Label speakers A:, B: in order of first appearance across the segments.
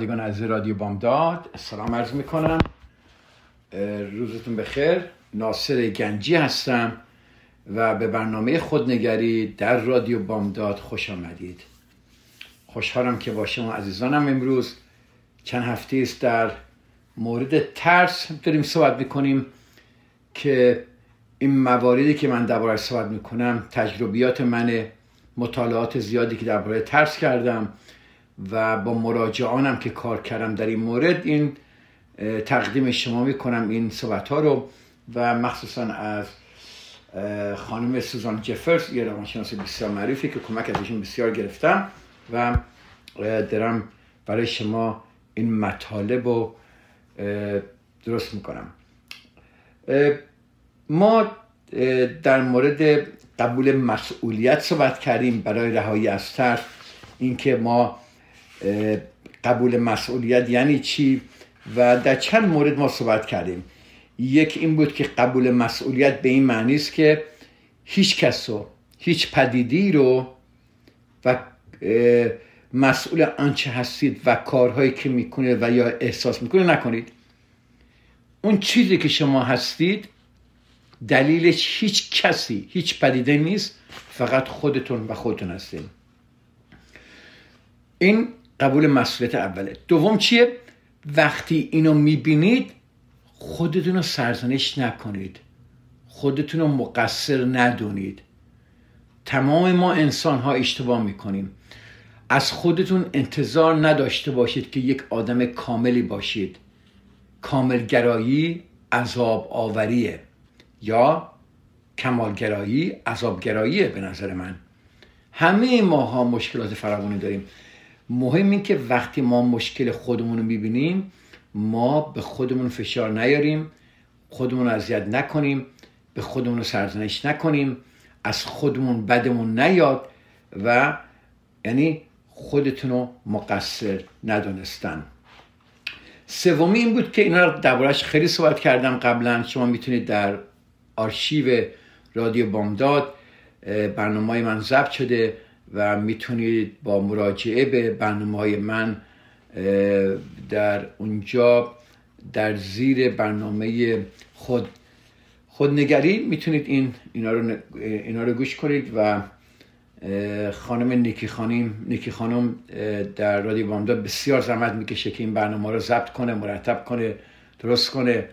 A: شنوندگان از رادیو بامداد سلام عرض می‌کنم. روزتون بخیر. ناصر گنجی هستم و به برنامه خودنگری در رادیو بامداد خوش آمدید. خوشحالم که با شما عزیزانم امروز چند هفته است در مورد ترس داریم صحبت می‌کنیم که این مواردی که من درباره صحبت می‌کنم تجربیات من مطالعات زیادی که درباره ترس کردم و با مراجعانم که کار کردم در این مورد این تقدیم شما می‌کنم این صحبت ها رو و مخصوصا از خانم سوزان جفرز یه روانشناس بسیار معروفی که کمک ازشون بسیار گرفتم و دارم برای شما این مطالب رو درست می‌کنم. ما در مورد قبول مسئولیت صحبت کردیم برای رهایی از ترس اینکه ما قبول مسئولیت یعنی چی؟ و در چند مورد ما صحبت کردیم. یک این بود که قبول مسئولیت به این معنی است که هیچ کس رو هیچ پدیدی رو و مسئول آنچه هستید و کارهایی که می‌کنید و یا احساس می‌کنید نکنید. اون چیزی که شما هستید دلیلش هیچ کسی هیچ پدیده نیست فقط خودتون و خودتون هستید این قبول مسئولیت اوله. دوم چیه؟ وقتی اینو می‌بینید خودتون رو سرزنش نکنید. خودتون رو مقصر ندونید. تمام ما انسان ها اشتباه می‌کنیم. از خودتون انتظار نداشته باشید که یک آدم کاملی باشید. کاملگرایی عذاب آوریه. یا کمالگرایی عذابگراییه به نظر من. همه ماها مشکلات فراوانی داریم. مهم این که وقتی ما مشکل خودمون رو می‌بینیم ما به خودمون فشار نیاریم خودمون رو اذیت نکنیم به خودمون رو سرزنش نکنیم از خودمون بدمون نیاد و یعنی خودتون رو مقصر ندونستن. سومی این بود که اینا رو دربارهش خیلی صحبت کردم قبلا. شما می‌تونید در آرشیو رادیو بامداد برنامه من ضبط شده. و می‌تونید با مراجعه به برنامه من در اونجا در زیر برنامه خود خودنگری می‌تونید این اینا رو, اینا رو گوش کنید و خانم نیکی خانم نیکی خانم در رادیو بامداد بسیار زحمت می‌کشه که این برنامه رو ضبط کنه مرتب کنه درست کنه.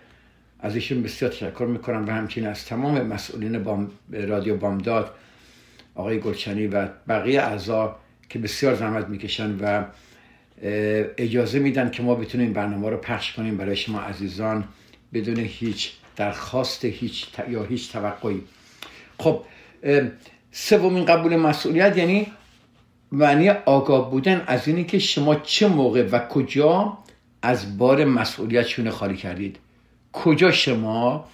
A: از ایشون بسیار تشکر می‌کنم و همچنین از تمام مسئولین بام رادیو بامداد آقای گلچنی و بقیه اعضا که بسیار زحمت می‌کشن و اجازه میدن که ما بتونیم برنامه رو پخش کنیم برای شما عزیزان بدون هیچ درخواست هیچ یا هیچ توقعی. خب سومین قبول مسئولیت یعنی معنی آگاه بودن از اینی که شما چه موقع و کجا از بار مسئولیت شونه خالی کردید. کجا شما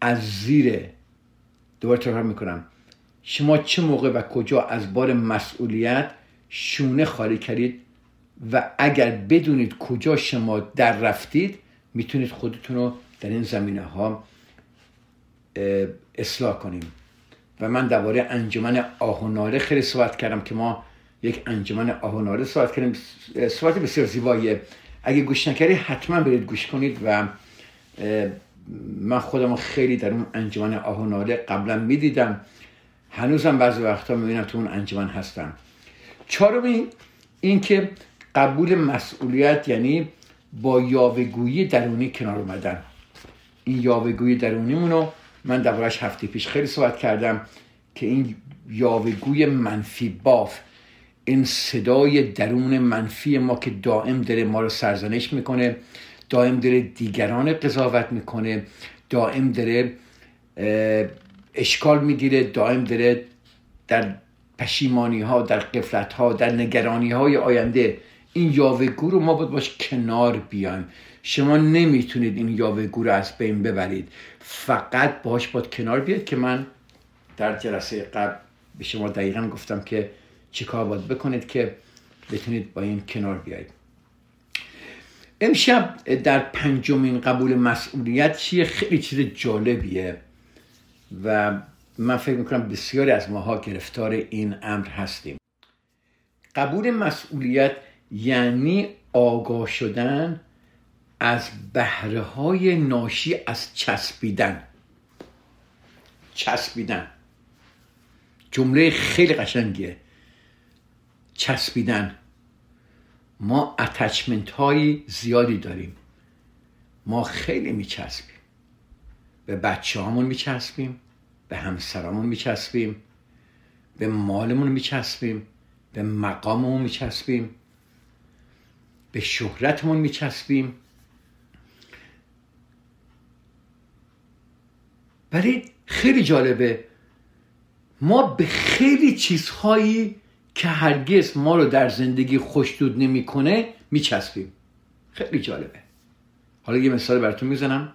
A: از زیر دوباره تکرار می‌کنم. شما چه موقع و کجا از بار مسئولیت شونه خالی کردید و اگر بدونید کجا شما در رفتید می‌تونید خودتون رو در این زمینه ها اصلاح کنیم. و من درباره انجمن آهناره خیلی صحبت کردم که ما یک انجمن آهناره صحبت کردیم. صحبت بسیار زیباییه. اگه گوش نکردید حتما برید گوش کنید و من خودم خیلی در اون انجمن آهناله قبلا می‌دیدم. هنوزم بعضی وقتا می‌بینم تو اون انجمن هستم. چهارم این که قبول مسئولیت یعنی با یاوهگویی درونی کنار اومدن. این یاوهگویی درونیمونو من دربارش هفته پیش خیلی صحبت کردم که این یاوگوی منفی باف این صدای درون منفی ما که دائم داره ما رو سرزنش می‌کنه. دائم داره دیگران قضاوت می‌کنه دائم داره اشکال می‌گیره دائم داره در پشیمانی ها در قفلت ها در نگرانی های آینده این یاوگو رو ما باید باش کنار بیایم. شما نمی‌تونید این یاوگو رو از بین ببرید. فقط باش باید کنار بیاد که من در جلسه قبل به شما دقیقا گفتم که چیکار باید بکنید که بتونید با این کنار بیایید. امشب در پنجمین قبول مسئولیت چیه؟ خیلی چیز جالبیه و من فکر می‌کنم بسیاری از ماها گرفتار این امر هستیم. قبول مسئولیت یعنی آگاه شدن از بهره های ناشی از چسبیدن. چسبیدن. جمله خیلی قشنگیه. چسبیدن. ما اتچمنت های زیادی داریم. ما خیلی میچسبیم. به بچه همون میچسبیم به همسرامون میچسبیم به مالمون میچسبیم به مقاممون میچسبیم به شهرتمون میچسبیم. ولی خیلی جالبه ما به خیلی چیزهایی که هرگز ما رو در زندگی خوشدود نمی‌کنه میچسبیم. خیلی جالبه. حالا یه مثال براتون می‌زنم.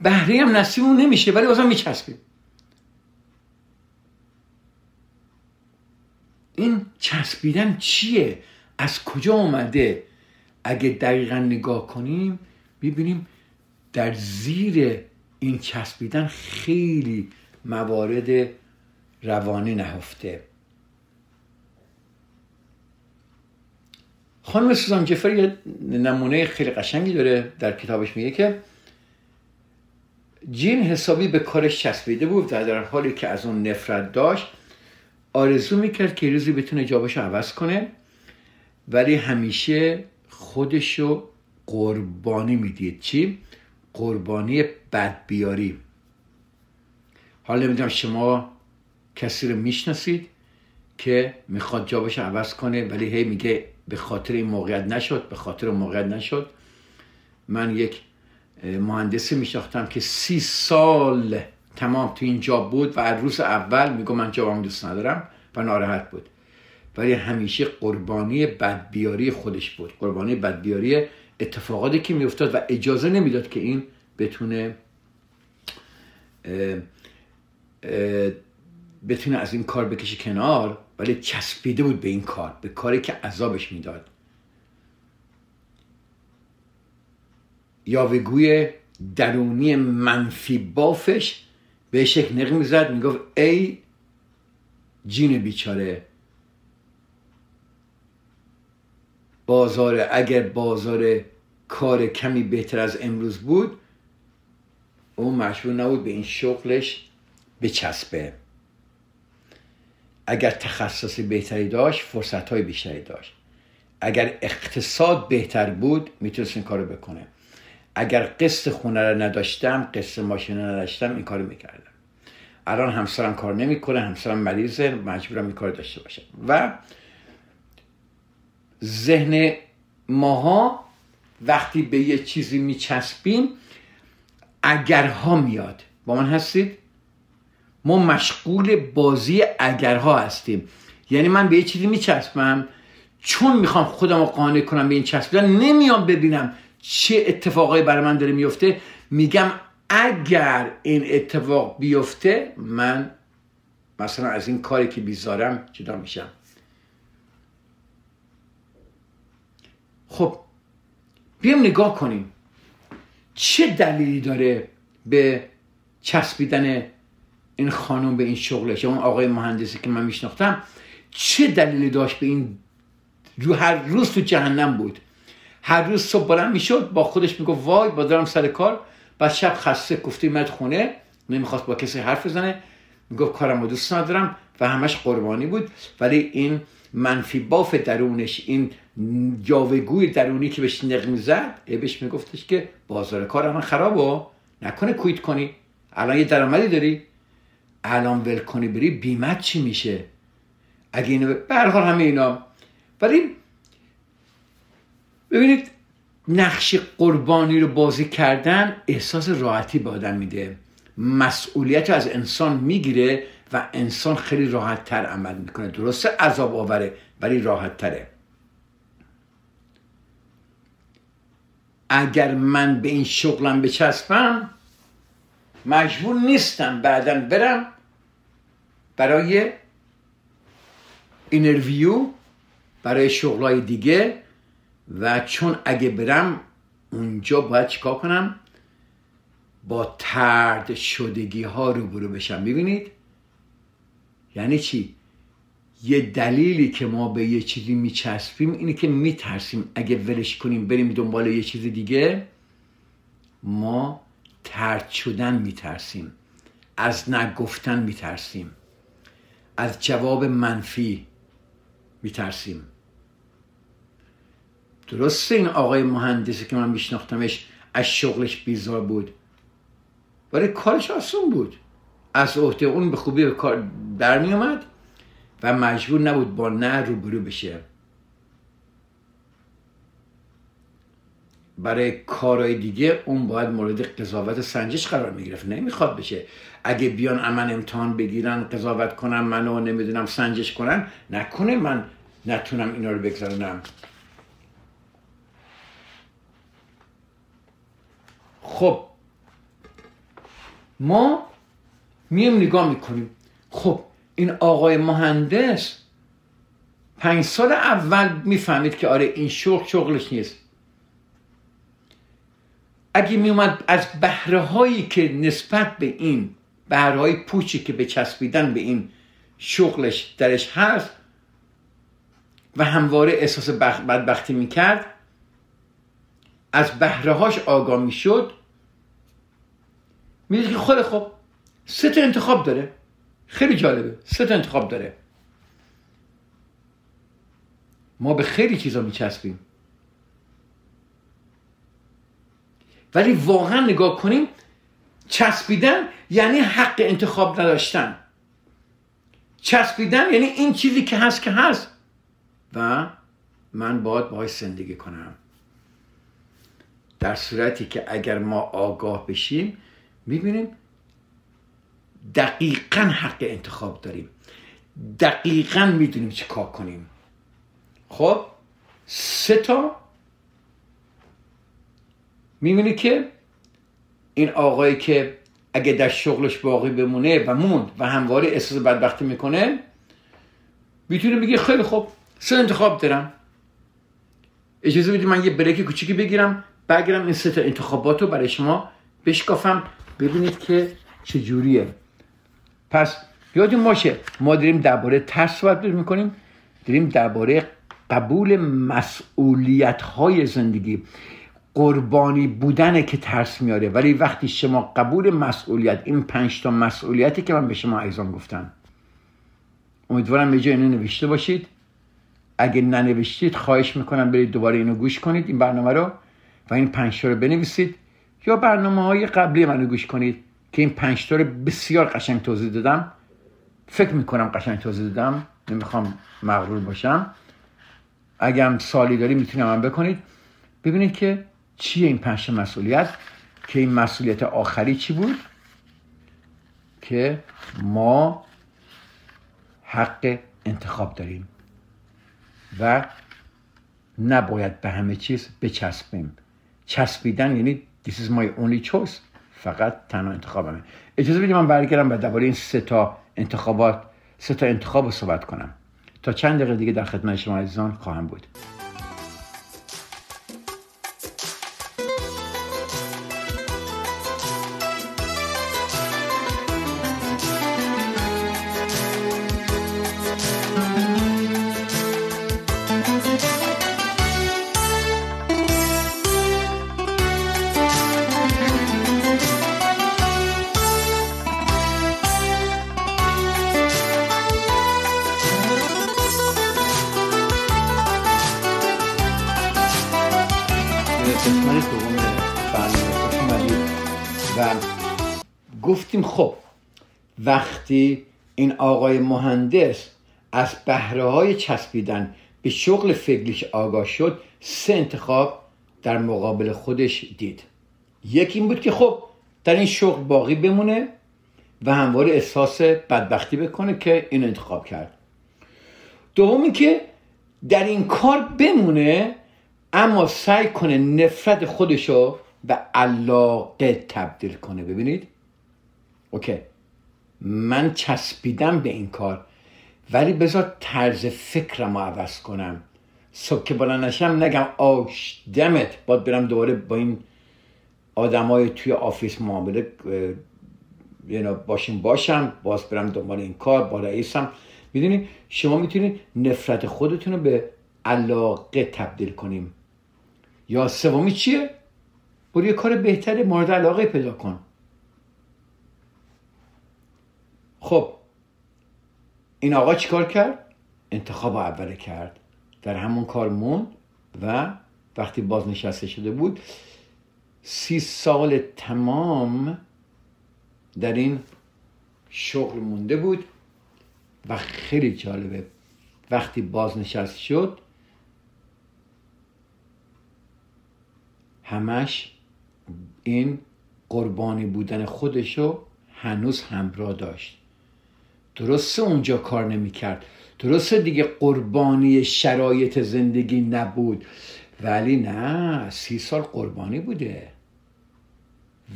A: بهره هم نصیبمون نمیشه ولی بازم میچسبیم. این چسبیدن چیه؟ از کجا اومده؟ اگه دقیقا نگاه کنیم می‌بینیم در زیر این چسبیدن خیلی موارد روانی نهفته. خانم سوزان جفر یه نمونه خیلی قشنگی داره در کتابش میگه که جین حسابی به کارش چسبیده بود و در حالی که از اون نفرت داشت آرزو می‌کرد که روزی بتونه جابش عوض کنه ولی همیشه خودشو قربانی می‌دید چی؟ قربانی بدبیاری حالا نمی‌دونم شما کسی رو می‌شناسید که می‌خواد جابش عوض کنه ولی هی میگه به خاطر این موقعیت نشد به خاطر موقعیت نشد. من یک مهندسی میشناختم که سی سال تمام تو این جاب بود و از روز اول میگو من جابم دوست ندارم و ناراحت بود. ولی همیشه قربانی بدبیاری خودش بود. قربانی بدبیاری اتفاقاتی که میافتاد و اجازه نمی‌داد که این بتونه بتونه از این کار بکشه کنار. ولی چسبیده بود به این کار به کاری که عذابش می‌داد. یاوگوی درونی منفی بافش به یک نقی می‌زد می‌گفت ای جین بیچاره بازار اگر بازار کار کمی بهتر از امروز بود اون مشهور نبود به این شغلش بچسبه. اگر تخصص بهتری داشت فرصت های بیشتری داشت. اگر اقتصاد بهتر بود می‌تونست این کارو بکنه. اگر قسط خونه رو نداشتم قسط ماشین رو نداشتم این کارو می‌کردم. الان همسرم کار نمی‌کنه همسرم مریضه مجبورم این کار داشته باشم. و ذهن ماها وقتی به یه چیزی میچسبیم اگرها میاد. با من هستید؟ ما مشغول بازی اگرها هستیم. یعنی من به یه چیزی میچسبم. چون می‌خوام خودم رو قانع کنم به این چسبیدن نمیام ببینم چه اتفاقایی برای من داره میفته. میگم اگر این اتفاق بیفته من مثلا از این کاری که بیزارم جدا میشم. خب بیام نگاه کنیم. چه دلیلی داره به چسبیدن این خانم به این شغلش اون آقای مهندسی که من میشناختم چه دلیلی داشت به این رو هر روز تو جهنم بود؟ هر روز صبح بلند می‌شد با خودش می‌گفت وای با دارم سر کار. بعد شب خسته گفتی مد خونه. نمی‌خواست با کسی حرف بزنه. می‌گفت کارم رو دوست ندارم. و همش قربانی بود. ولی این منفی باف درونش این جاوگوی درونی که بهش نق می‌زد بهش میگفتش که بازار کار الان خرابه. نکنه کویت کنی. الان یه درآمدی داری. الان ول کنی بری بیمت چی میشه؟ اگه اینو هر همه اینا. ولی ببینید نقش قربانی رو بازی کردن احساس راحتی به آدم میده. مسئولیت رو از انسان می‌گیره و انسان خیلی راحت تر عمل می‌کنه. درسته عذاب آوره ولی راحت تره اگر من به این شغلم بچسبم مجبور نیستم بعدا برم. برای اینرویو برای شغلای دیگه و چون اگه برم اونجا باید چیکار کنم؟ با ترد شدگی ها روبرو بشم. ببینید یعنی چی؟ یه دلیلی که ما به یه چیزی میچسبیم اینه که میترسیم. اگه ولش کنیم بریم دنبال یه چیز دیگه ما ترد شدن میترسیم. از نگفتن میترسیم. از جواب منفی میترسیم. درسته این آقای مهندسی که من میشناختمش از شغلش بیزار بود ولی کارش آسون بود. از عهده اون به خوبی به کار در و مجبور نبود با نه روبرو بشه. برای کارهای دیگه اون باید مورد قضاوت سنجش قرار می‌گرفت. نمی‌خواد بشه. اگه بیان من امتحان بگیرن قضاوت کنم منو نمی‌دونم سنجش کنن نکنه من نتونم اینا رو بگذارنم خب ما میم نگاه می‌کنیم. خب این آقای مهندس پنج سال اول می‌فهمید که آره این شغل شغلش نیست. اگه میومد از بهره هایی که نسبت به این بهره های پوچی که به چسبیدن به این شغلش درش هست و همواره احساس بدبختی می‌کرد از بهره هاش آگاه می‌شد. می‌دید که خود خب سه تا انتخاب داره. خیلی جالبه. سه تا انتخاب داره. ما به خیلی چیزا میچسبیم. ولی واقعا نگاه کنیم چسبیدن یعنی حق انتخاب نداشتن. چسبیدن یعنی این چیزی که هست که هست. و من باید باهاش زندگی کنم. در صورتی که اگر ما آگاه بشیم می‌بینیم دقیقا حق انتخاب داریم. دقیقا می‌دونیم چه کار کنیم. خب سه تا می‌بینی که این آقایی که اگه در شغلش باقی بمونه و موند و همواره احساس بدبختی می‌کنه می‌تونه بگه خیلی خوب سه انتخاب دارم. اجازه بدید من یه بریک کوچیکی بگیرم بگیرم این سه تا انتخابات رو برای شما بشکافم. ببینید که چجوریه پس یادتون باشه ما داریم درباره ترس صحبت می‌کنیم داریم درباره قبول مسئولیت های زندگی. قربانی بودنه که ترس میاره. ولی وقتی شما قبول مسئولیت این پنج تا مسئولیتی که من به شما ایزان گفتم امیدوارم به اینو نوشته باشید. اگه ننوشتید خواهش می‌کنم برید دوباره اینو گوش کنید این برنامه رو و این پنج رو بنویسید. یا برنامه های قبلی منو گوش کنید که این پنج رو بسیار قشنگ توضیح دادم. فکر می‌کنم قشنگ توضیح دادم نمی‌خوام مغرور باشم. اگه سالی داری می‌تونم هم بکنید. ببینید که چیه این پنج مسئولیت؟ که این مسئولیت آخری چی بود؟ که ما حق انتخاب داریم و نباید به همه چیز بچسبیم. چسبیدن یعنی this is my only choice فقط تنها انتخابمه. اجازه بدید من برگردم و درباره این سه تا انتخابات سه تا انتخاب رو صحبت کنم. تا چند دقیقه دیگه در خدمت شما عزیزان خواهم بود. این آقای مهندس از بهره های چسبیدن به شغل فکریش آگاه شد سه انتخاب در مقابل خودش دید. یکی این بود که خب در این شغل باقی بمونه و همواره احساس بدبختی بکنه که این انتخاب کرد. دومی که در این کار بمونه اما سعی کنه نفرت خودشو به علاقه تبدیل کنه. ببینید؟ OK. من چسبیدم به این کار. ولی بذار طرز فکرم رو عوض کنم. صبح که بلند نشم نگم ah shit damn it. باید برم دوباره با این آدمای توی office معامله باشیم باشم. باز برم دنبال این کار با رئیسم. می‌دونی؟ شما می‌تونید نفرت خودتون رو به علاقه تبدیل کنیم. یا سومی چیه؟ برو یه کار بهتری مورد علاقه پیدا کن. خب این آقا چیکار کرد؟ انتخاب اوله کرد. در همون کار موند و وقتی بازنشسته شده بود سی سال تمام در این شغل مونده بود و خیلی جالبه. وقتی بازنشست شد همش این قربانی بودن خودشو هنوز همراه داشت. درسته اونجا کار نمی‌کرد. درسته دیگه قربانی شرایط زندگی نبود. ولی نه سی سال قربانی بوده.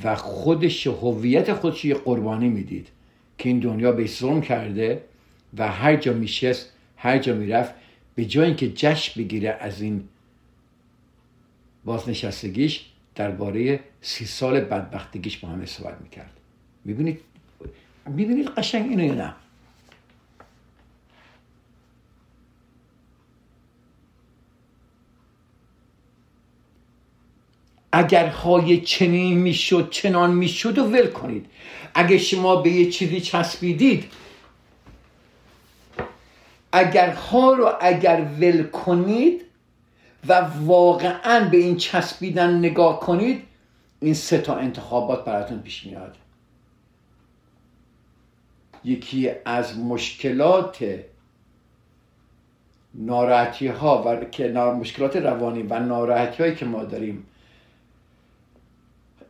A: و خودش هویت خودش یه قربانی می‌دید که این دنیا به ظلم کرده و هر جا میشست هر جا می‌رفت به جای اینکه جشن بگیره از این بازنشستگیش درباره سی سال بدبختگیش با همه صحبت می‌کرد. می‌بینید؟ می‌بینید قشنگ اینو یا نه؟ اگر های چنین می‌شد چنان می‌شد و ول کنید. اگر شما به یه چیزی چسبیدید اگر ها رو اگر ول کنید و واقعا به این چسبیدن نگاه کنید این سه تا انتخابات براتون پیش میاد. یکی از مشکلات ناراحتی ها و که مشکلات روانی و ناراحتی هایی که ما داریم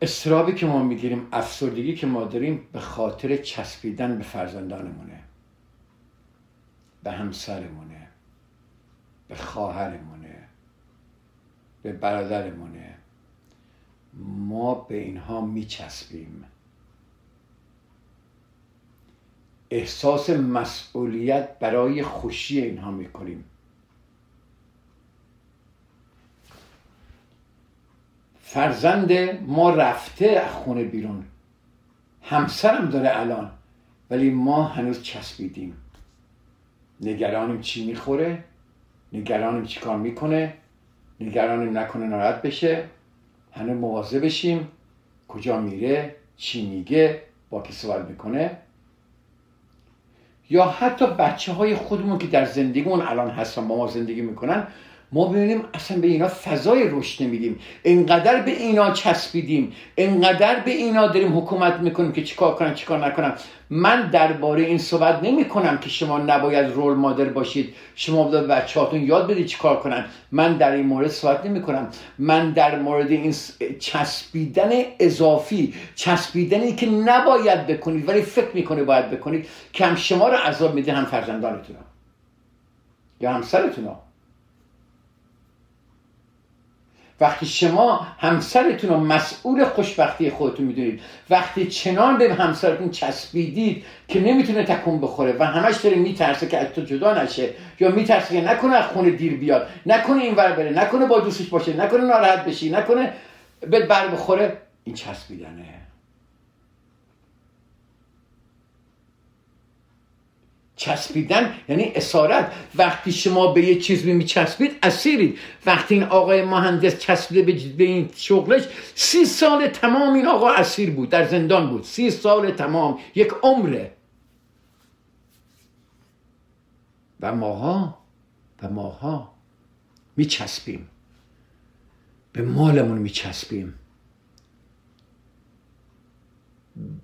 A: استرابی که ما می‌گیریم افسردگی که ما داریم به خاطر چسبیدن به فرزندانمونه به همسرمونه به خواهرمونه به برادرمونه. ما به اینها میچسبیم. احساس مسئولیت برای خوشی اینها می‌کنیم. فرزند ما رفته از خونه بیرون. همسرم داره الان ولی ما هنوز چسبیدیم. نگرانیم چی می‌خوره نگرانیم چی کار می‌کنه نگرانیم نکنه ناراحت بشه. هنوز مواظب بشیم کجا میره چی میگه با کی صحبت می‌کنه. یا حتی بچه های خودمون که در زندگیمون الان هستن با ما زندگی می‌کنن ما ببینیم اصلا به اینا فضای رشد نمیدیم. انقدر به اینا چسبیدیم انقدر به اینا داریم حکومت می‌کنیم که چیکار کنن چیکار نکنن. من درباره این صحبت نمی کنم که شما نباید رول مادر باشید. شما به بچه هاتون یاد بدید چیکار کنن. من در این مورد صحبت نمی کنم من در مورد این چسبیدن اضافی چسبیدنی که نباید بکنید ولی فکر می‌کنه باید بکنید که هم شما رو عذاب میده هم فرزندانتون یا همسرتون وقتی شما همسرتون رو مسئول خوشبختی خودتون می‌دونید وقتی چنان به همسرتون چسبیدید که نمی‌تونه تکون بخوره و همش داره میترسه که از تو جدا نشه یا میترسه که نکنه از خونه دیر بیاد نکنه این ور بره نکنه با دوستش باشه نکنه ناراحت بشی نکنه به بر بخوره این چسبیدنه. چسبیدن یعنی اسارت. وقتی شما به یه چیز میچسبید اسیرید. وقتی این آقای مهندس چسبیده به این شغلش سی سال تمام این آقا اسیر بود در زندان بود. سی سال تمام یک عمره. و ماها و ماها میچسبیم. به مالمون میچسبیم.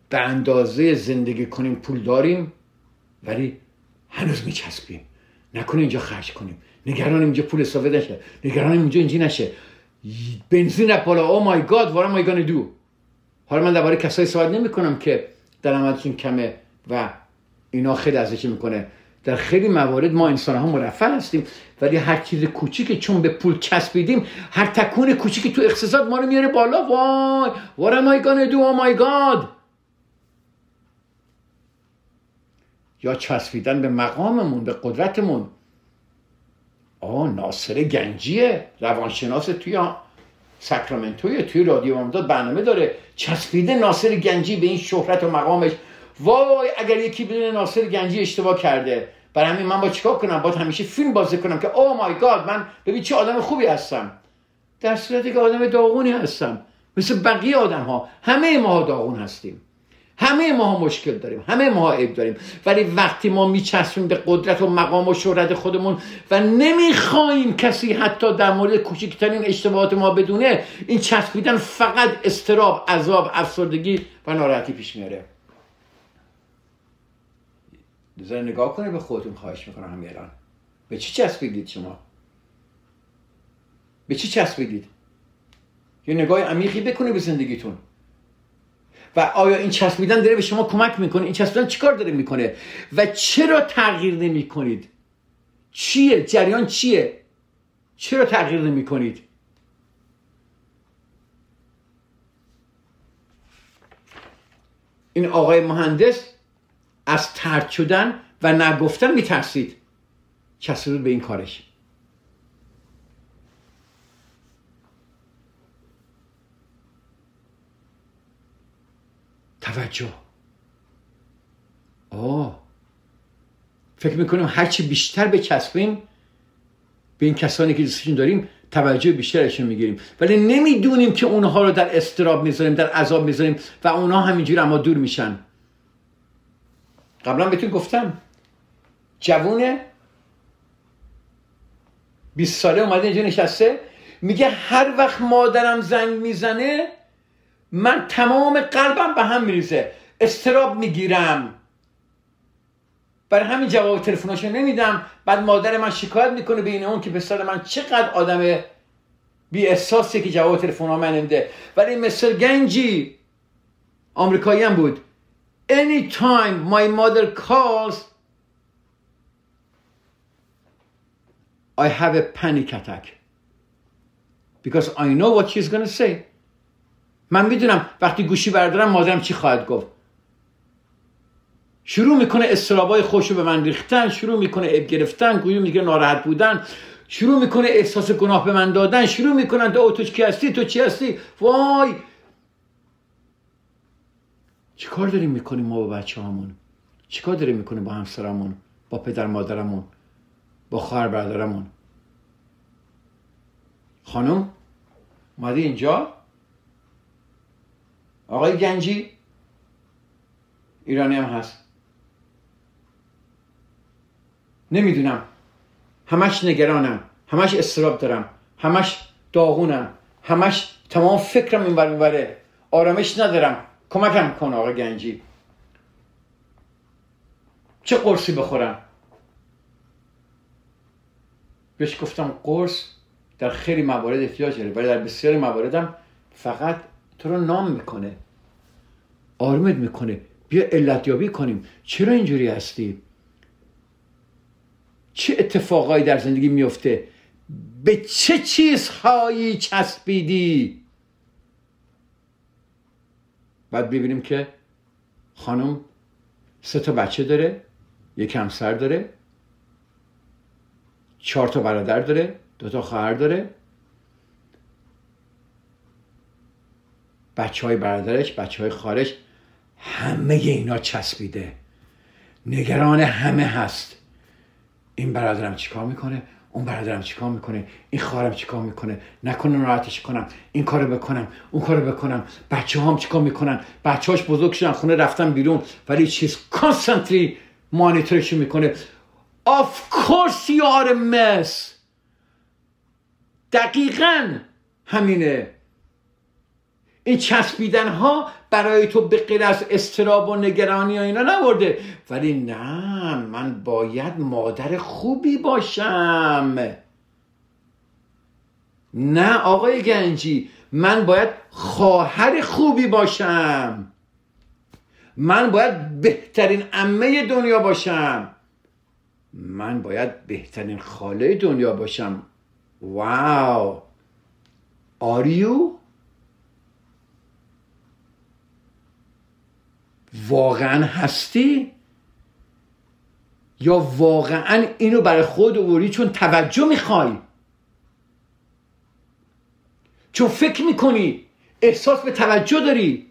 A: به اندازه زندگی کنیم پول داریم ولی هنوز میچسبیم. نکنه اینجا خرج کنیم. نگران اینجا پول استفاده نشه. نگران اینجا اینجا نشه. بنزین بالا او مای گاد وارم مای گان دو حالا من درباره کسایی صحبت نمی کنم که درآمدشون کمه و اینا خیلی ازش می‌کنه. در خیلی موارد ما انسان ها مرفع هستیم. ولی هر چیز کوچیکی چون به پول چسبیدیم هر تکون کوچیکی تو اقتصاد ما رو میاره بالا. وای. What am I gonna do? Oh my یا چسبیدن به مقاممون به قدرتمون. آه ناصر گنجیه روانشناس توی ساکرامنتوی توی رادیو امداد برنامه داره. چسبیده ناصر گنجی به این شهرت و مقامش. وای اگر یکی بدون ناصر گنجی اشتباه کرده. برای همین من با چیکار کنم؟ باید همیشه فیلم بازی کنم که او مای گاد من ببین چه آدم خوبی هستم. در صورتی که آدم داغونی هستم. مثل بقیه آدم ها همه ما داغون هستیم. همه ما مشکل داریم همه ما عیب داریم. ولی وقتی ما میچسبیم به قدرت و مقام و شهرت خودمون و نمی‌خوایم کسی حتی در مورد کوچکترین اشتباهات ما بدونه این چسبیدن فقط استراب عذاب افسردگی و ناراحتی پیش میاره. ذره نگاه کنه به خودتون خواهش می‌کنم همین الان. به چی چسبیدید شما؟ به چی چسبیدید؟ یه نگاه عمیقی بکنه به زندگیتون. و آیا این چسبیدن داره به شما کمک می‌کنه؟ این چسبیدن چیکار داره می‌کنه؟ و چرا تغییر نمی کنید چیه؟ جریان چیه؟ چرا تغییر نمی کنید این آقای مهندس از ترد شدن و نگفتن میترسید. چسبید به این کارش. توجه. آه. فکر می‌کنیم هرچی بیشتر بچسبیم به این کسانی که دوستشون داریم توجه بیشترشون می‌گیریم. ولی نمی‌دونیم که اونها رو در استراب می‌ذاریم در عذاب می‌ذاریم و اونها همینجور اما دور میشن. قبلا بهتون گفتم جوونه 20 ساله اومده اینجا نشسته میگه هر وقت مادرم زنگ می‌زنه من تمام قلبم به هم میریزه. استراب می‌گیرم. برای همین جواب تلفناشو نمیدم. بعد مادر من شکایت می‌کنه بین اون که پسر من چقدر آدم بی احساسیه که جواب تلفن من نمیده. ولی مثل گنجی آمریکایی هم بود. Anytime my mother calls I have a panic attack. Because I know what she's gonna say. من می‌دونم وقتی گوشی بردارم مادرم چی خواهد گفت. شروع می‌کنه استرابای خوشو به من ریختن شروع می‌کنه اب گرفتن گویی میگه ناراحت بودن. شروع می‌کنه احساس گناه به من دادن. شروع می‌کنن تو تو کی هستی؟ تو چی هستی؟ وای! چی کار داریم می‌کنیم ما با بچه هامون چی کار داریم می‌کنیم با همسرمون با پدر مادرمون با خواهر برادرمون؟ خانم اومدی اینجا؟ آقای گنجی ایرانی هم هست. نمی‌دونم. همش نگرانم. همش استراب دارم. همش داغونم. همش تمام فکرم این بر می‌بره آرامش ندارم. کمکم کن آقای گنجی. چه قرصی بخورم؟ بهش گفتم قرص در خیلی موارد احتیاج داره. ولی در بسیاری مواردم فقط تو رو نام می‌کنه. آرمت می‌کنه. بیا علتیابی کنیم. چرا اینجوری هستی؟ چه اتفاقایی در زندگی میفته به چه چیزهایی چسبیدی؟ بعد ببینیم که خانم سه تا بچه داره یک همسر داره چهار تا برادر داره دو تا خواهر داره. بچه های برادرش بچه های خارش همه اینا چسبیده. نگران همه هست. این برادرم چیکار می‌کنه؟ اون برادرم چیکار می‌کنه؟ این خواهرم چیکار می‌کنه؟ نکنه ناراحتش کنم. این کارو بکنم اون کارو بکنم. بچه هم چیکار می‌کنن؟ بچه هاش بزرگ شدن خونه رفتن بیرون. ولی چیز کانستنتلی مانیتورش می‌کنه. Of course you are a mess. دقیقا همینه. این چسبیدن ها برای تو به غیر از استراب و نگرانی و اینا نورده ولی نه من باید مادر خوبی باشم. نه آقای گنجی من باید خواهر خوبی باشم. من باید بهترین امه دنیا باشم. من باید بهترین خاله دنیا باشم. واو. آریو واقعا هستی؟ یا واقعا اینو برای خود اوری چون توجه می‌خوای؟ چون فکر می‌کنی احساس به توجه داری؟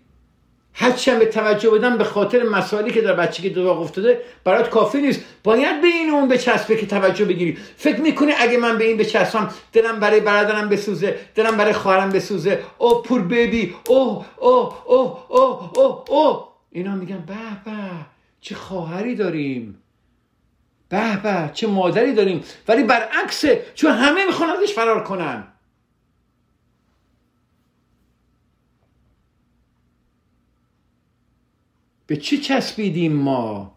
A: هرچی هم به توجه بدم به خاطر مسائلی که در بچگی دراغ افتاده برات کافی نیست. باید به این اون بچسبه که توجه بگیری. فکر می‌کنی اگه من به این بچسبم دلم برای برادرم بسوزه دلم برای خواهرم بسوزه. او پور بیبی اوه اوه اوه اوه اوه اوه. اینا میگن به به چه خواهری داریم؟ به به چه مادری داریم؟ ولی برعکسه چون همه می‌خوان ازش فرار کنن. به چی چسبیدیم ما؟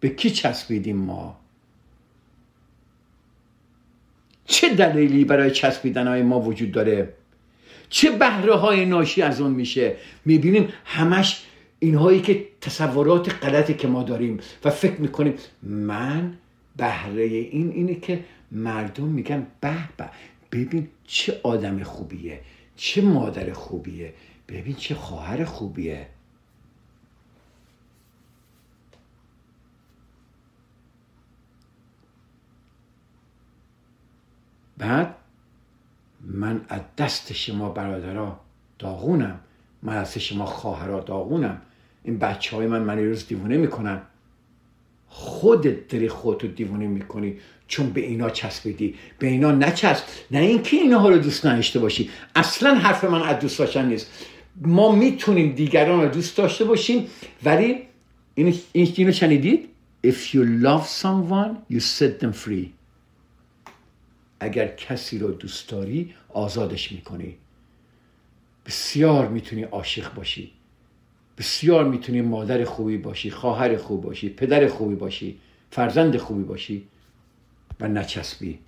A: به کی چسبیدیم ما؟ چه دلیلی برای چسبیدن های ما وجود داره؟ چه بهره های ناشی از اون میشه؟ می‌بینیم همش اینهایی که تصورات غلطی که ما داریم و فکر می‌کنیم. من بهره این اینه که مردم میگن به به. ببین چه آدم خوبیه چه مادر خوبیه ببین چه خواهر خوبیه. بعد من از دست شما برادرها داغونم من از شما خواهرها داغونم. این بچه های من من روز دیوونه می‌کنن. خودت داری خودتو دیوونه می‌کنی چون به اینا چسبیدی. به اینا نچسب. نه اینکه اینها رو دوست نداشته باشی. اصلا حرف من از دوست داشتن نیست. ما می‌تونیم دیگران رو دوست داشته باشیم ولی اینو, اینو شنیدید؟ If you love someone you set them free. اگر کسی رو دوست داری آزادش می‌کنی. بسیار می‌تونی عاشق باشی. بسیار می‌تونی مادر خوبی باشی خواهر خوب باشی پدر خوبی باشی فرزند خوبی باشی و نچسبی.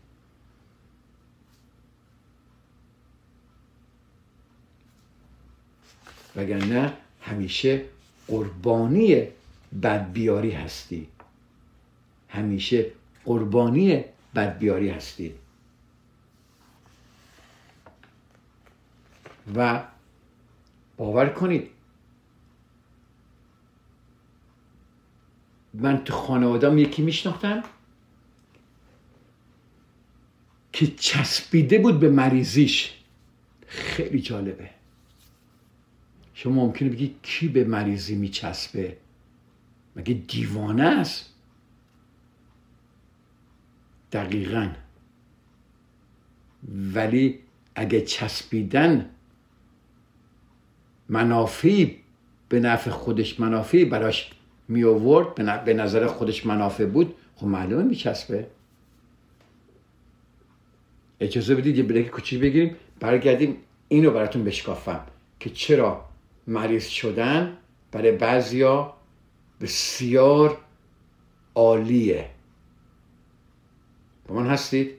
A: وگرنه همیشه قربانی بدبیاری هستی. همیشه قربانی بدبیاری هستی. و باور کنید من تو خانوادم یکی میشناختم که چسبیده بود به مریضیش. خیلی جالبه. شما ممکنه بگی کی به مریضی میچسبه؟ مگه دیوانه است؟ دقیقا. ولی اگه چسبیدن منافعی به نفع خودش منافعی براش می آورد به نظر خودش منافع بود خب معلومه میچسبه. اجازه بدید یه بریک کوچیک بگیریم برگردیم اینو براتون بشکافم که چرا مریض شدن برای بعضیا بسیار عالیه. با من هستید؟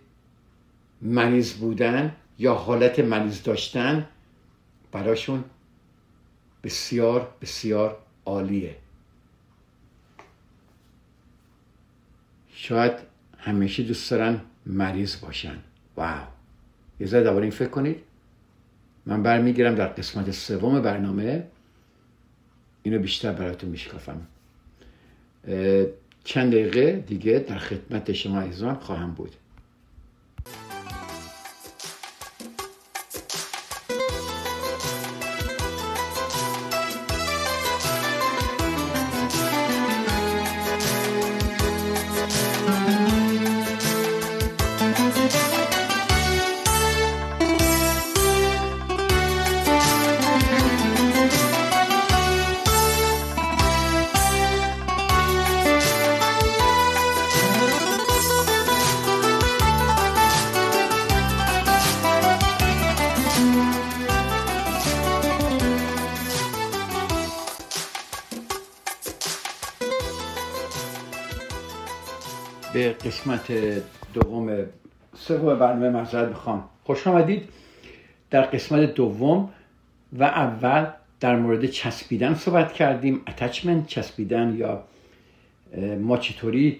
A: مریض بودن یا حالت مریض داشتن براشون بسیار بسیار عالیه. شاید همیشه دوست دارن مریض باشن. واو. یه ذره دوباره این فکر کنید. من برمیگیرم در قسمت سوم برنامه. اینو بیشتر براتون میشکافم. چند دقیقه دیگه در خدمت شما عزیزان خواهم بود. قسمت دوم سوم برنامه مذارت می‌خوام. خوش آمدید. در قسمت دوم و اول در مورد چسبیدن صحبت کردیم. اتچمنت چسبیدن یا ما چطوری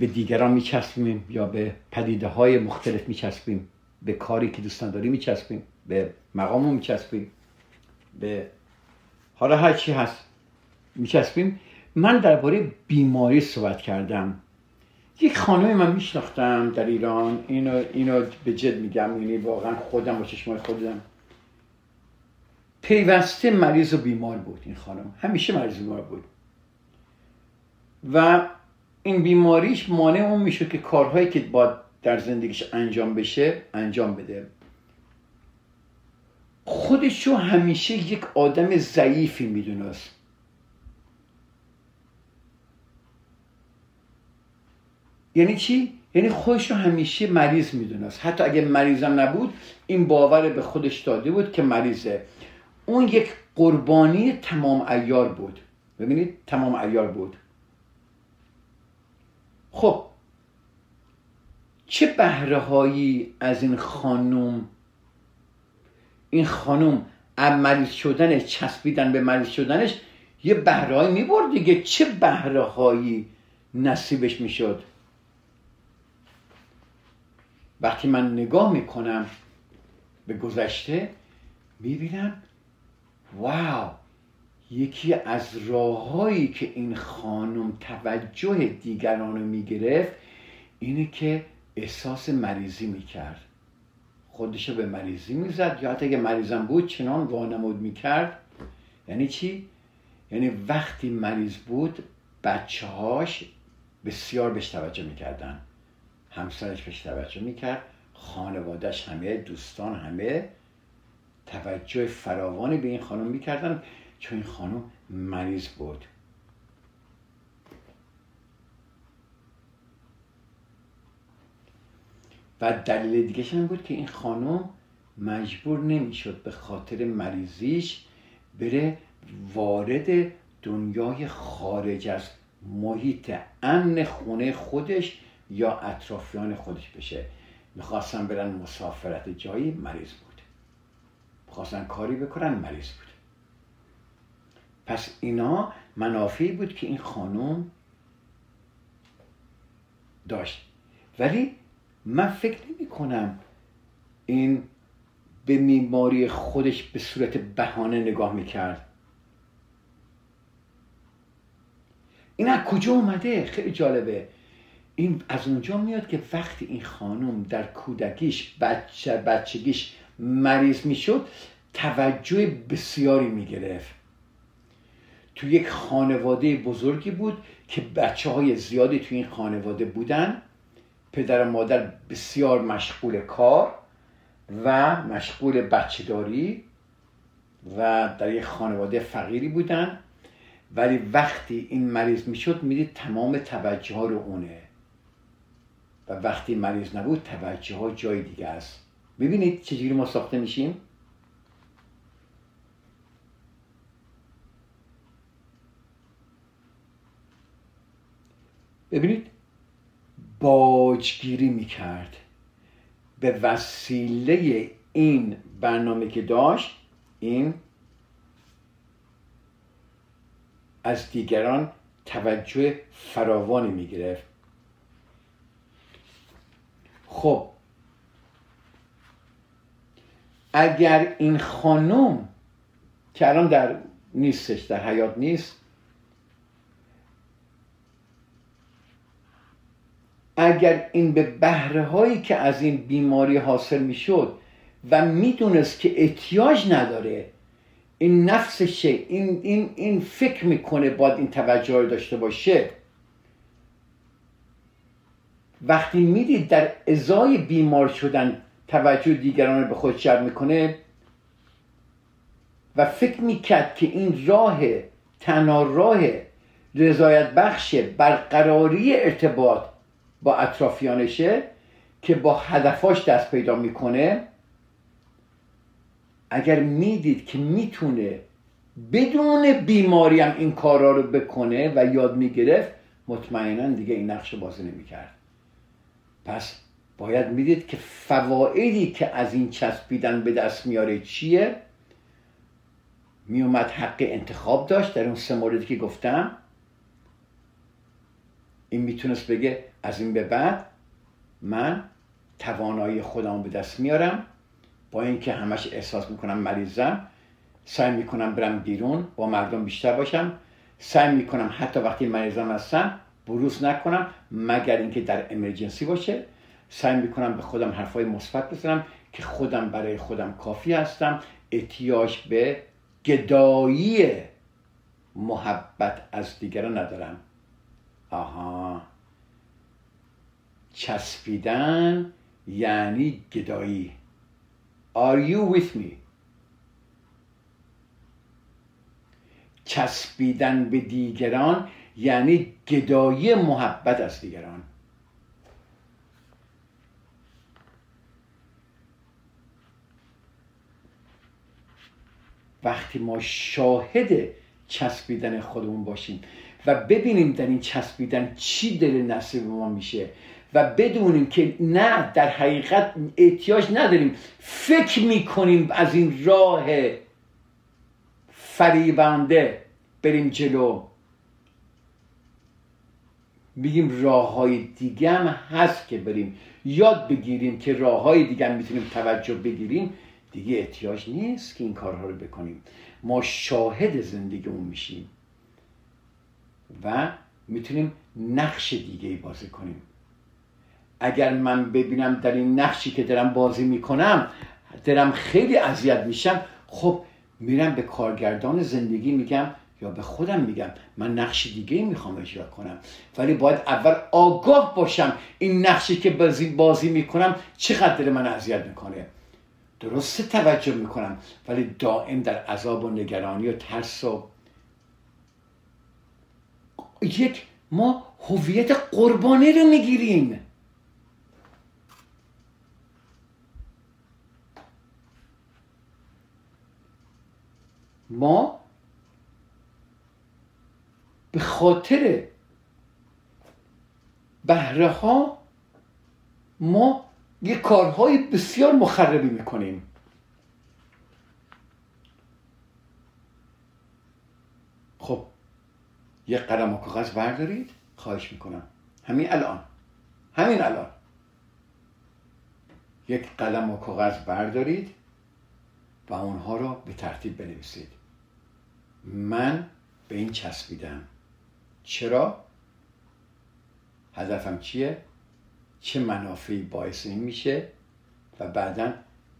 A: به دیگران میچسبیم یا به پدیده های مختلف میچسبیم؟ به کاری که دوستان داری میچسبیم؟ به مقامو میچسبیم؟ به حالا هر چی هست میچسبیم. من درباره بیماری صحبت کردم. یک خانمی من میشناختم در ایران. اینو, اینو به جد میگم. یعنی واقعا خودم با چشمای خودم. پیوسته مریض و بیمار بود این خانم. همیشه مریض بیمار بود. و این بیماریش مانع اون میشه که کارهایی که باید در زندگیش انجام بشه انجام بده. خودشو همیشه یک آدم ضعیفی می‌دونست. یعنی چی؟ یعنی خودش رو همیشه مریض می‌دونست. حتی اگه مریضم نبود این باور به خودش داده بود که مریضه. اون یک قربانی تمام ایار بود. ببینید تمام ایار بود. خب چه بهره هایی از این خانوم؟ این خانوم مریض شدن چسبیدن به مریض شدنش یه بهره می می‌برد دیگه. چه بهره هایی نصیبش می‌شد؟ وقتی من نگاه می‌کنم به گذشته می‌بینم واو! یکی از راههایی که این خانم توجه دیگران رو می‌گرفت اینه که احساس مریضی می‌کرد. خودشو به مریضی می‌زد یا حتی اگه مریضم بود چنان وانمود می‌کرد. یعنی چی؟ یعنی وقتی مریض بود بچه هاش بسیار بهش توجه می‌کردن. همسرش بهش توجه می‌کرد. خانوادهش همه دوستان همه توجه فراوانی به این خانم می‌کردن چون این خانم مریض بود. و دلیل دیگه این بود که این خانم مجبور نمی‌شد به خاطر مریضیش بره وارد دنیای خارج از محیط امن خونه خودش یا اطرافیان خودش بشه. می‌خواستن برن مسافرت جایی مریض بود. می‌خواستن کاری بکنن مریض بود. پس اینا منافعی بود که این خانم داشت. ولی من فکر نمی کنم این به میماری خودش به صورت بهانه نگاه می‌کرد. این از کجا اومده؟ خیلی جالبه. این از اونجا میاد که وقتی این خانم در کودکیش بچه بچگیش مریض می‌شد توجه بسیاری می‌گرفت. تو یک خانواده بزرگی بود که بچه های زیادی تو این خانواده بودن. پدر و مادر بسیار مشغول کار و مشغول بچه داری و در یک خانواده فقیری بودن. ولی وقتی این مریض می‌شد می‌دید تمام توجه ها رو اونه. و وقتی مریض نبود توجه ها جای دیگه است. ببینید چجوری ما ساخته میشیم؟ ببینید باجگیری می‌کرد. به وسیله این برنامه که داشت این از دیگران توجه فراوانی می‌گرفت. خب. اگر این خانم که الان در نیستش در حیات نیست اگر این به بهره هایی که از این بیماری حاصل می‌شد و می‌دونست که احتیاج نداره این نفسشه این, این, این فکر می‌کنه باید این توجه داشته باشه وقتی می‌دید در ازای بیمار شدن توجه دیگران به خود جلب می‌کنه و فکر می‌کرد که این راه تنها راه رضایت بخش برقراری ارتباط با اطرافیانشه که با هدفاش دست پیدا می‌کنه اگر می‌دید که می‌تونه بدون بیماری هم این کارا رو بکنه و یاد می‌گرفت مطمئنا دیگه این نقش بازی نمی‌کرد. پس باید می‌دید که فوایدی که از این چسبیدن به دست میاره چیه؟ میومد حق انتخاب داشت در اون سه موردی که گفتم. این می‌تونست بگه از این به بعد من توانایی خودم به دست میارم با اینکه همش احساس می‌کنم مریضم. سعی می‌کنم برم بیرون با مردم بیشتر باشم. سعی می‌کنم حتی وقتی مریضم هستم بروز نکنم مگر اینکه در امرجنسی باشه. سعی می‌کنم به خودم حرفای مثبت بزنم که خودم برای خودم کافی هستم. احتیاج به گدایی محبت از دیگران ندارم. آها. چسبیدن یعنی گدایی. Are you with me? چسبیدن به دیگران یعنی گدایی محبت از دیگران. وقتی ما شاهد چسبیدن خودمون باشیم و ببینیم در این چسبیدن چی دل نصیب ما میشه و بدونیم که نه در حقیقت احتیاج نداریم فکر می‌کنیم از این راه فریبنده بریم جلو. بگیم راه های دیگه هم هست که بریم. یاد بگیریم که راه های دیگه هم می‌تونیم توجه بگیریم. دیگه احتیاج نیست که این کارها رو بکنیم. ما شاهد زندگیمون میشیم. و می‌تونیم نقش دیگه ای بازی کنیم. اگر من ببینم در این نقشی که دارم بازی می‌کنم دارم خیلی اذیت میشم خب میرم به کارگردان زندگی میگم به خودم میگم من نقش دیگه می‌خوام اجرا کنم. ولی باید اول آگاه باشم این نقشی که بازی, بازی می‌کنم چقدر من اذیت می‌کنه. درسته توجه می‌کنم ولی دائم در عذاب و نگرانی و ترس و یک ما هویت قربانی رو می‌گیریم. ما خاطر بهره ها ما یه کارهای بسیار مخربی می‌کنیم. خب یه قلم و کاغذ بردارید. خواهش می‌کنم. همین الان. همین الان. یک قلم و کاغذ بردارید و اونها رو به ترتیب بنویسید. من به این چسبیدم. چرا؟ هدفم چیه؟ چه منافعی باعث این میشه؟ و بعدا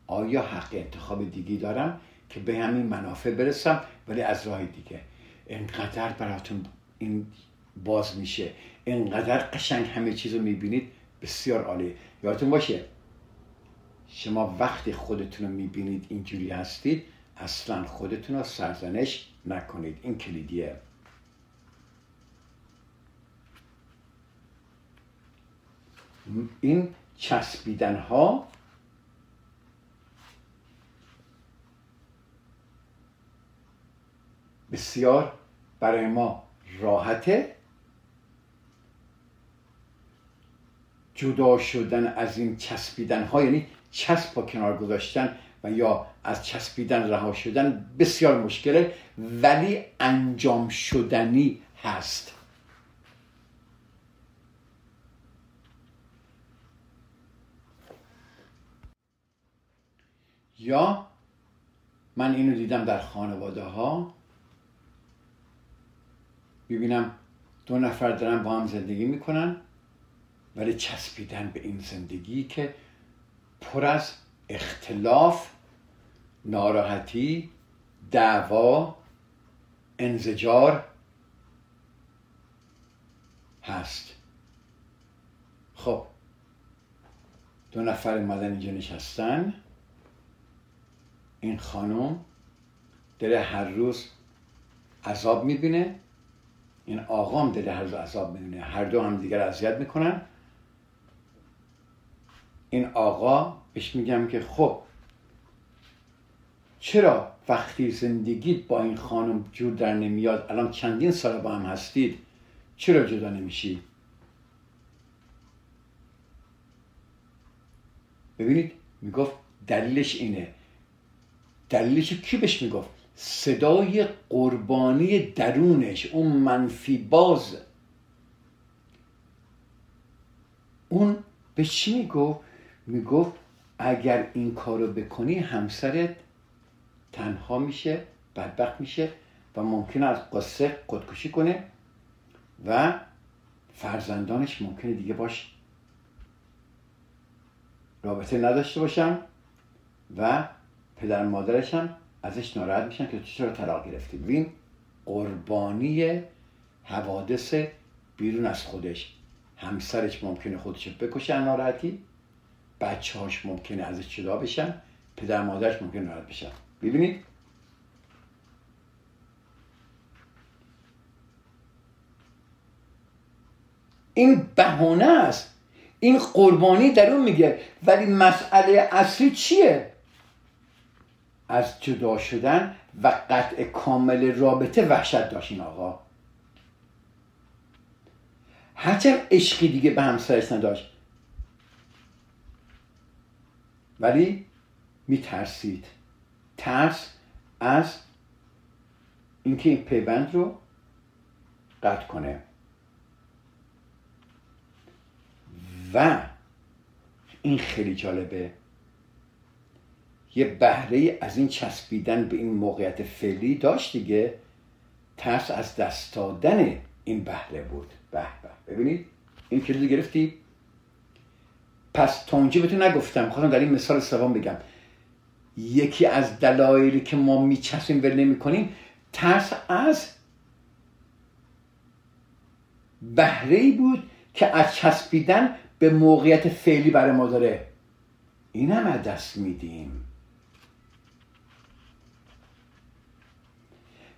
A: آیا حق انتخاب دیگی دارم که به همین منافع برسم؟ ولی از راه دیگه. انقدر براتون این باز میشه. انقدر قشنگ همه چیز رو می‌بینید. بسیار عالی یادتون باشه؟ شما وقتی خودتون رو می‌بینید اینجوری هستید اصلا خودتون رو سرزنش نکنید. این کلیدیه. این چسبیدن ها بسیار برای ما راحته. جدا شدن از این چسبیدن ها یعنی چسب با کنار گذاشتن و یا از چسبیدن رها شدن بسیار مشکله ولی انجام شدنی هست. یا من اینو دیدم در خانواده ها ببینم دو نفر دارن با هم زندگی می‌کنن ولی چسبیدن به این زندگی که پر از اختلاف ناراحتی دعوا انزجار هست. خب دو نفر مدن اینجا نشستن. این خانم داره هر روز عذاب می‌بینه. این آقام داره هر روز عذاب می‌بینه. هر دو هم دیگر اذیت می‌کنن. این آقا بهش میگم که خب چرا وقتی زندگیت با این خانم جور در نمیاد؟ الان چندین سال با هم هستید. چرا جدا نمیشی؟ ببینید می‌گفت دلیلش اینه. دلیلش کی بهش می‌گفت؟ صدای قربانی درونش اون منفی باز. اون به چی می‌گفت؟ می‌گفت اگر این کارو بکنی همسرت تنها میشه بدبخت میشه و ممکنه از قصه خودکشی کنه و فرزندانش ممکنه دیگه باش رابطه نداشته باشن و پدر مادرش هم ازش ناراحت میشن که تو چرا طلاق گرفتی ببین قربانی حوادث بیرون از خودش. همسرش ممکنه خودش بکشه ناراحتی بچه هاش ممکنه ازش جدا بشن پدر مادرش ممکنه ناراحت بشن. ببینید این بهانه است. این قربانی در اون میگه. ولی مسئله اصلی چیه؟ از جدا شدن و قطع کامل رابطه وحشت داشت این آقا. هرچند عشقی دیگه به همسرش نداشت. ولی میترسید. ترس از اینکه این پیوند رو قطع کنه. و این خیلی جالبه. یه بهره از این چسبیدن به این موقعیت فعلی داشت دیگه. ترس از دست دادن این بهره بود. به به. ببینید این کلید گرفتی؟ پس تا اونجا بهتون نگفتم. خواستم در این مثال سوم بگم. یکی از دلایلی که ما میچسبیم ول نمی کنیم ترس از بهره بود که از چسبیدن به موقعیت فعلی برای ما داره. این هم از دست میدیم.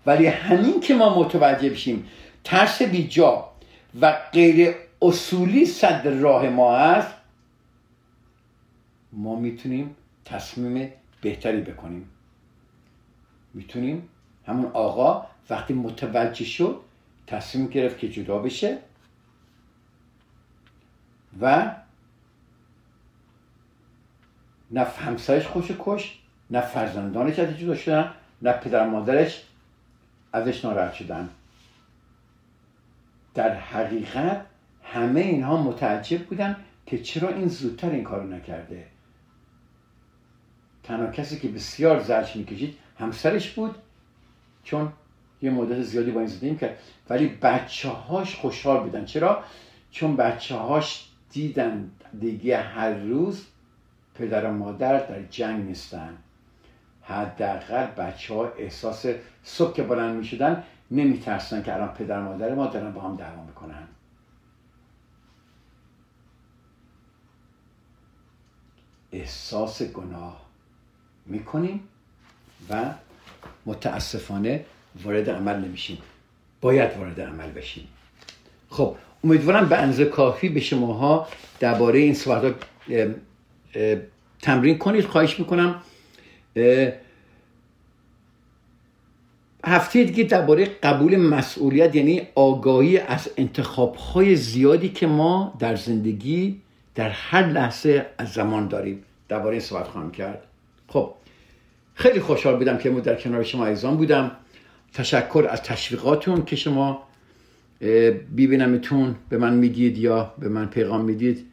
A: ولی همین که ما متوجه بشیم ترس بیجا و غیر اصولی صد راه ما است ما می‌تونیم تصمیم بهتری بکنیم. می‌تونیم همون آقا وقتی متوجه شد تصمیم گرفت که جدا بشه و نه همسرش خوش کش نه فرزندانش از جدا شدن نه پدر مادرش ازش ناراحت شدن. در حقیقت همه اینها متعجب بودن که چرا این زودتر این کارو نکرده. تنها کسی که بسیار زرش می‌کشید همسرش بود چون یه مدت زیادی با این زندگی کرد ولی بچه هاش خوشحال بودن. چرا؟ چون بچه هاش دیدن دیگه هر روز پدر و مادر در جنگ نیستن. حداقل بچه ها احساس صبح که بلند می شدن نمی ترسن که الان پدر مادر ما دارن با هم دعوا می‌کنن. احساس گناه می‌کنیم و متاسفانه وارد عمل نمیشیم. باید وارد عمل بشیم. خب امیدوارم به انزه کافی به شماها درباره این صحبت تمرین کنید. خواهش می‌کنم هفته دیگه درباره قبول مسئولیت یعنی آگاهی از انتخابهای زیادی که ما در زندگی در هر لحظه از زمان داریم. درباره این صحبت خواهم کرد. خب خیلی خوشحال بودم که در کنار شما ایزان بودم. تشکر از تشویقاتون که شما بیبینمتون به من می‌دید یا به من پیغام می‌دید.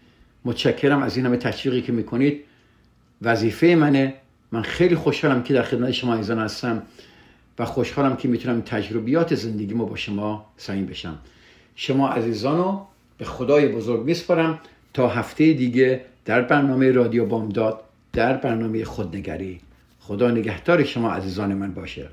A: متشکرم از این همه تشویقی که می‌کنید. وظیفه منه. من خیلی خوشحالم که در خدمت شما ایزان هستم و خوشحالم که می‌تونم تجربیات زندگی ما با شما سعیم بشم. شما عزیزانو به خدای بزرگ میسپارم تا هفته دیگه در برنامه رادیو بامداد در برنامه خودنگری. خدا نگهدار شما عزیزان من باشه.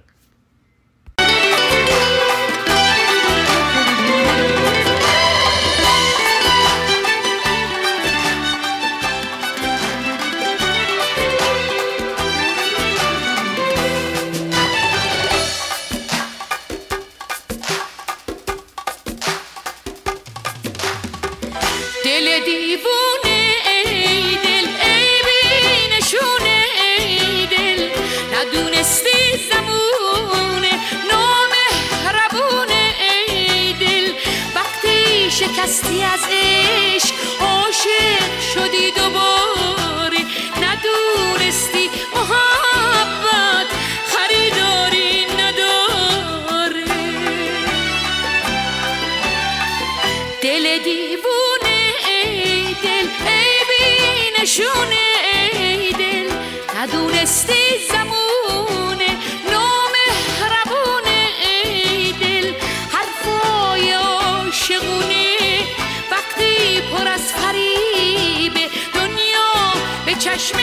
B: چشمی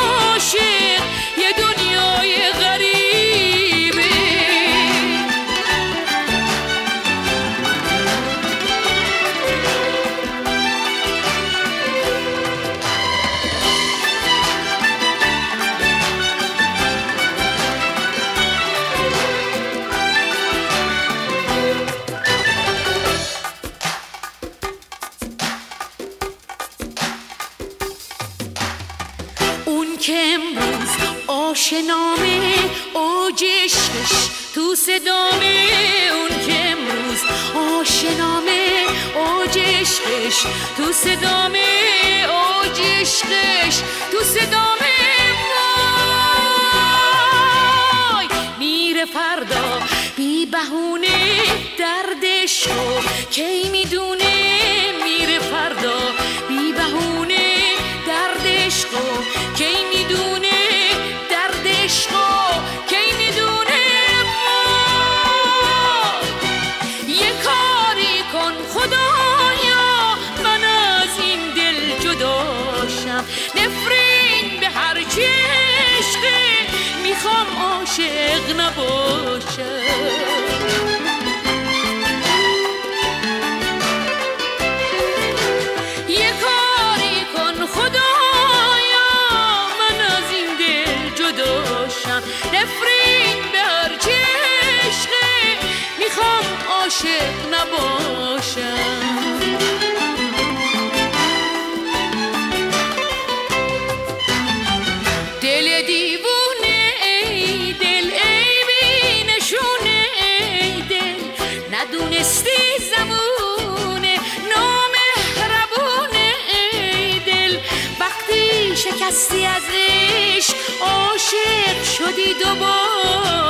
B: عاشق. عشقو کی می‌دونه عاشق نباشم. دل دیوونه ای دل ای بی نشونه ای دل. ندونستی زمونه نامهربونه ای دل. وقتی شکستی از عشق عاشق شدی دوباره.